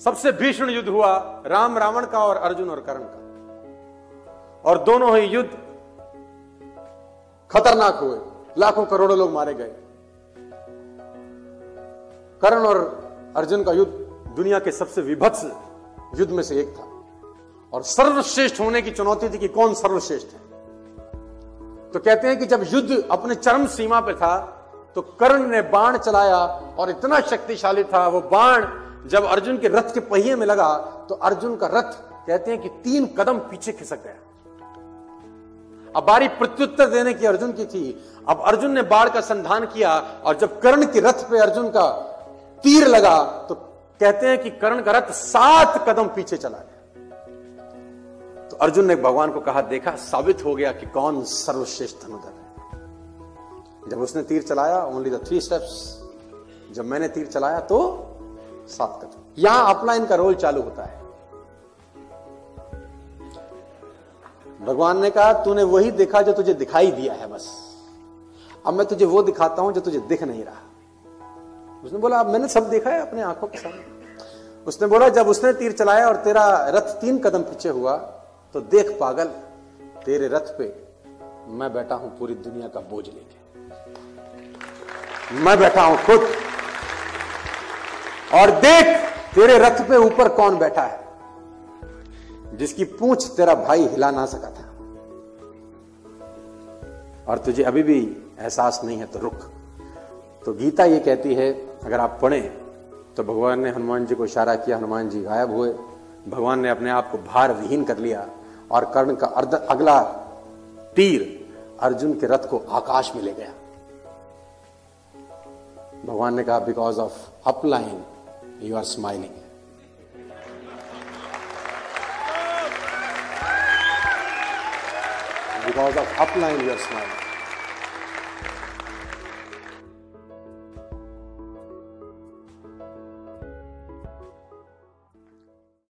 सबसे भीषण युद्ध हुआ राम रावण का और अर्जुन और कर्ण का। और दोनों ही युद्ध खतरनाक हुए। लाखों करोड़ों लोग मारे गए। कर्ण और अर्जुन का युद्ध दुनिया के सबसे विभत्स युद्ध में से एक था। और सर्वश्रेष्ठ होने की चुनौती थी कि कौन सर्वश्रेष्ठ है। तो कहते हैं कि जब युद्ध अपने चरम सीमा पे था तो कर्ण ने बाण चलाया और इतना शक्तिशाली था, वो बाण जब अर्जुन के रथ के पहिए में लगा तो अर्जुन का रथ कहते हैं कि तीन कदम पीछे खिसक गया। अब बारी प्रत्युत्तर देने की अर्जुन की थी। अब अर्जुन ने बाढ़ का संधान किया और जब कर्ण के रथ पे अर्जुन का तीर लगा तो कहते हैं कि कर्ण का रथ सात कदम पीछे चला गया। तो अर्जुन ने भगवान को कहा, देखा, साबित हो गया कि कौन सर्वश्रेष्ठ धनुधर है। जब उसने तीर चलाया ओनली द थ्री स्टेप्स जब मैंने तीर चलाया तो सात कदम यहाँ अपना इनका रोल चालू होता है। भगवान ने कहा, तूने वही देखा जो तुझे दिखाई दिया है बस। अब मैं तुझे वो दिखाता हूँ जो तुझे दिख नहीं रहा। उसने बोला, अब मैंने सब देखा है अपने आँखों के सामने। उसने बोला, जब उसने तीर चलाया और तेरा रथ तीन कदम पीछे हुआ तो देख पागल, तेरे रथ पे मैं बैठा हूँ पूरी दुनिया का बोझ लेके। मैं बैठा हूँ खुद। और देख तेरे रथ पे ऊपर कौन बैठा है, जिसकी पूंछ तेरा भाई हिला ना सका था। और तुझे अभी भी एहसास नहीं है तो रुक। तो गीता ये कहती है, अगर आप पढ़ें तो भगवान ने हनुमान जी को इशारा किया, हनुमान जी गायब हुए। भगवान ने अपने आप को भार विहीन कर लिया और कर्ण का अर्ध अगला तीर अर्जुन के रथ को आकाश में ले गया। भगवान ने कहा because of upline You are smiling. Because of upline, you are smiling.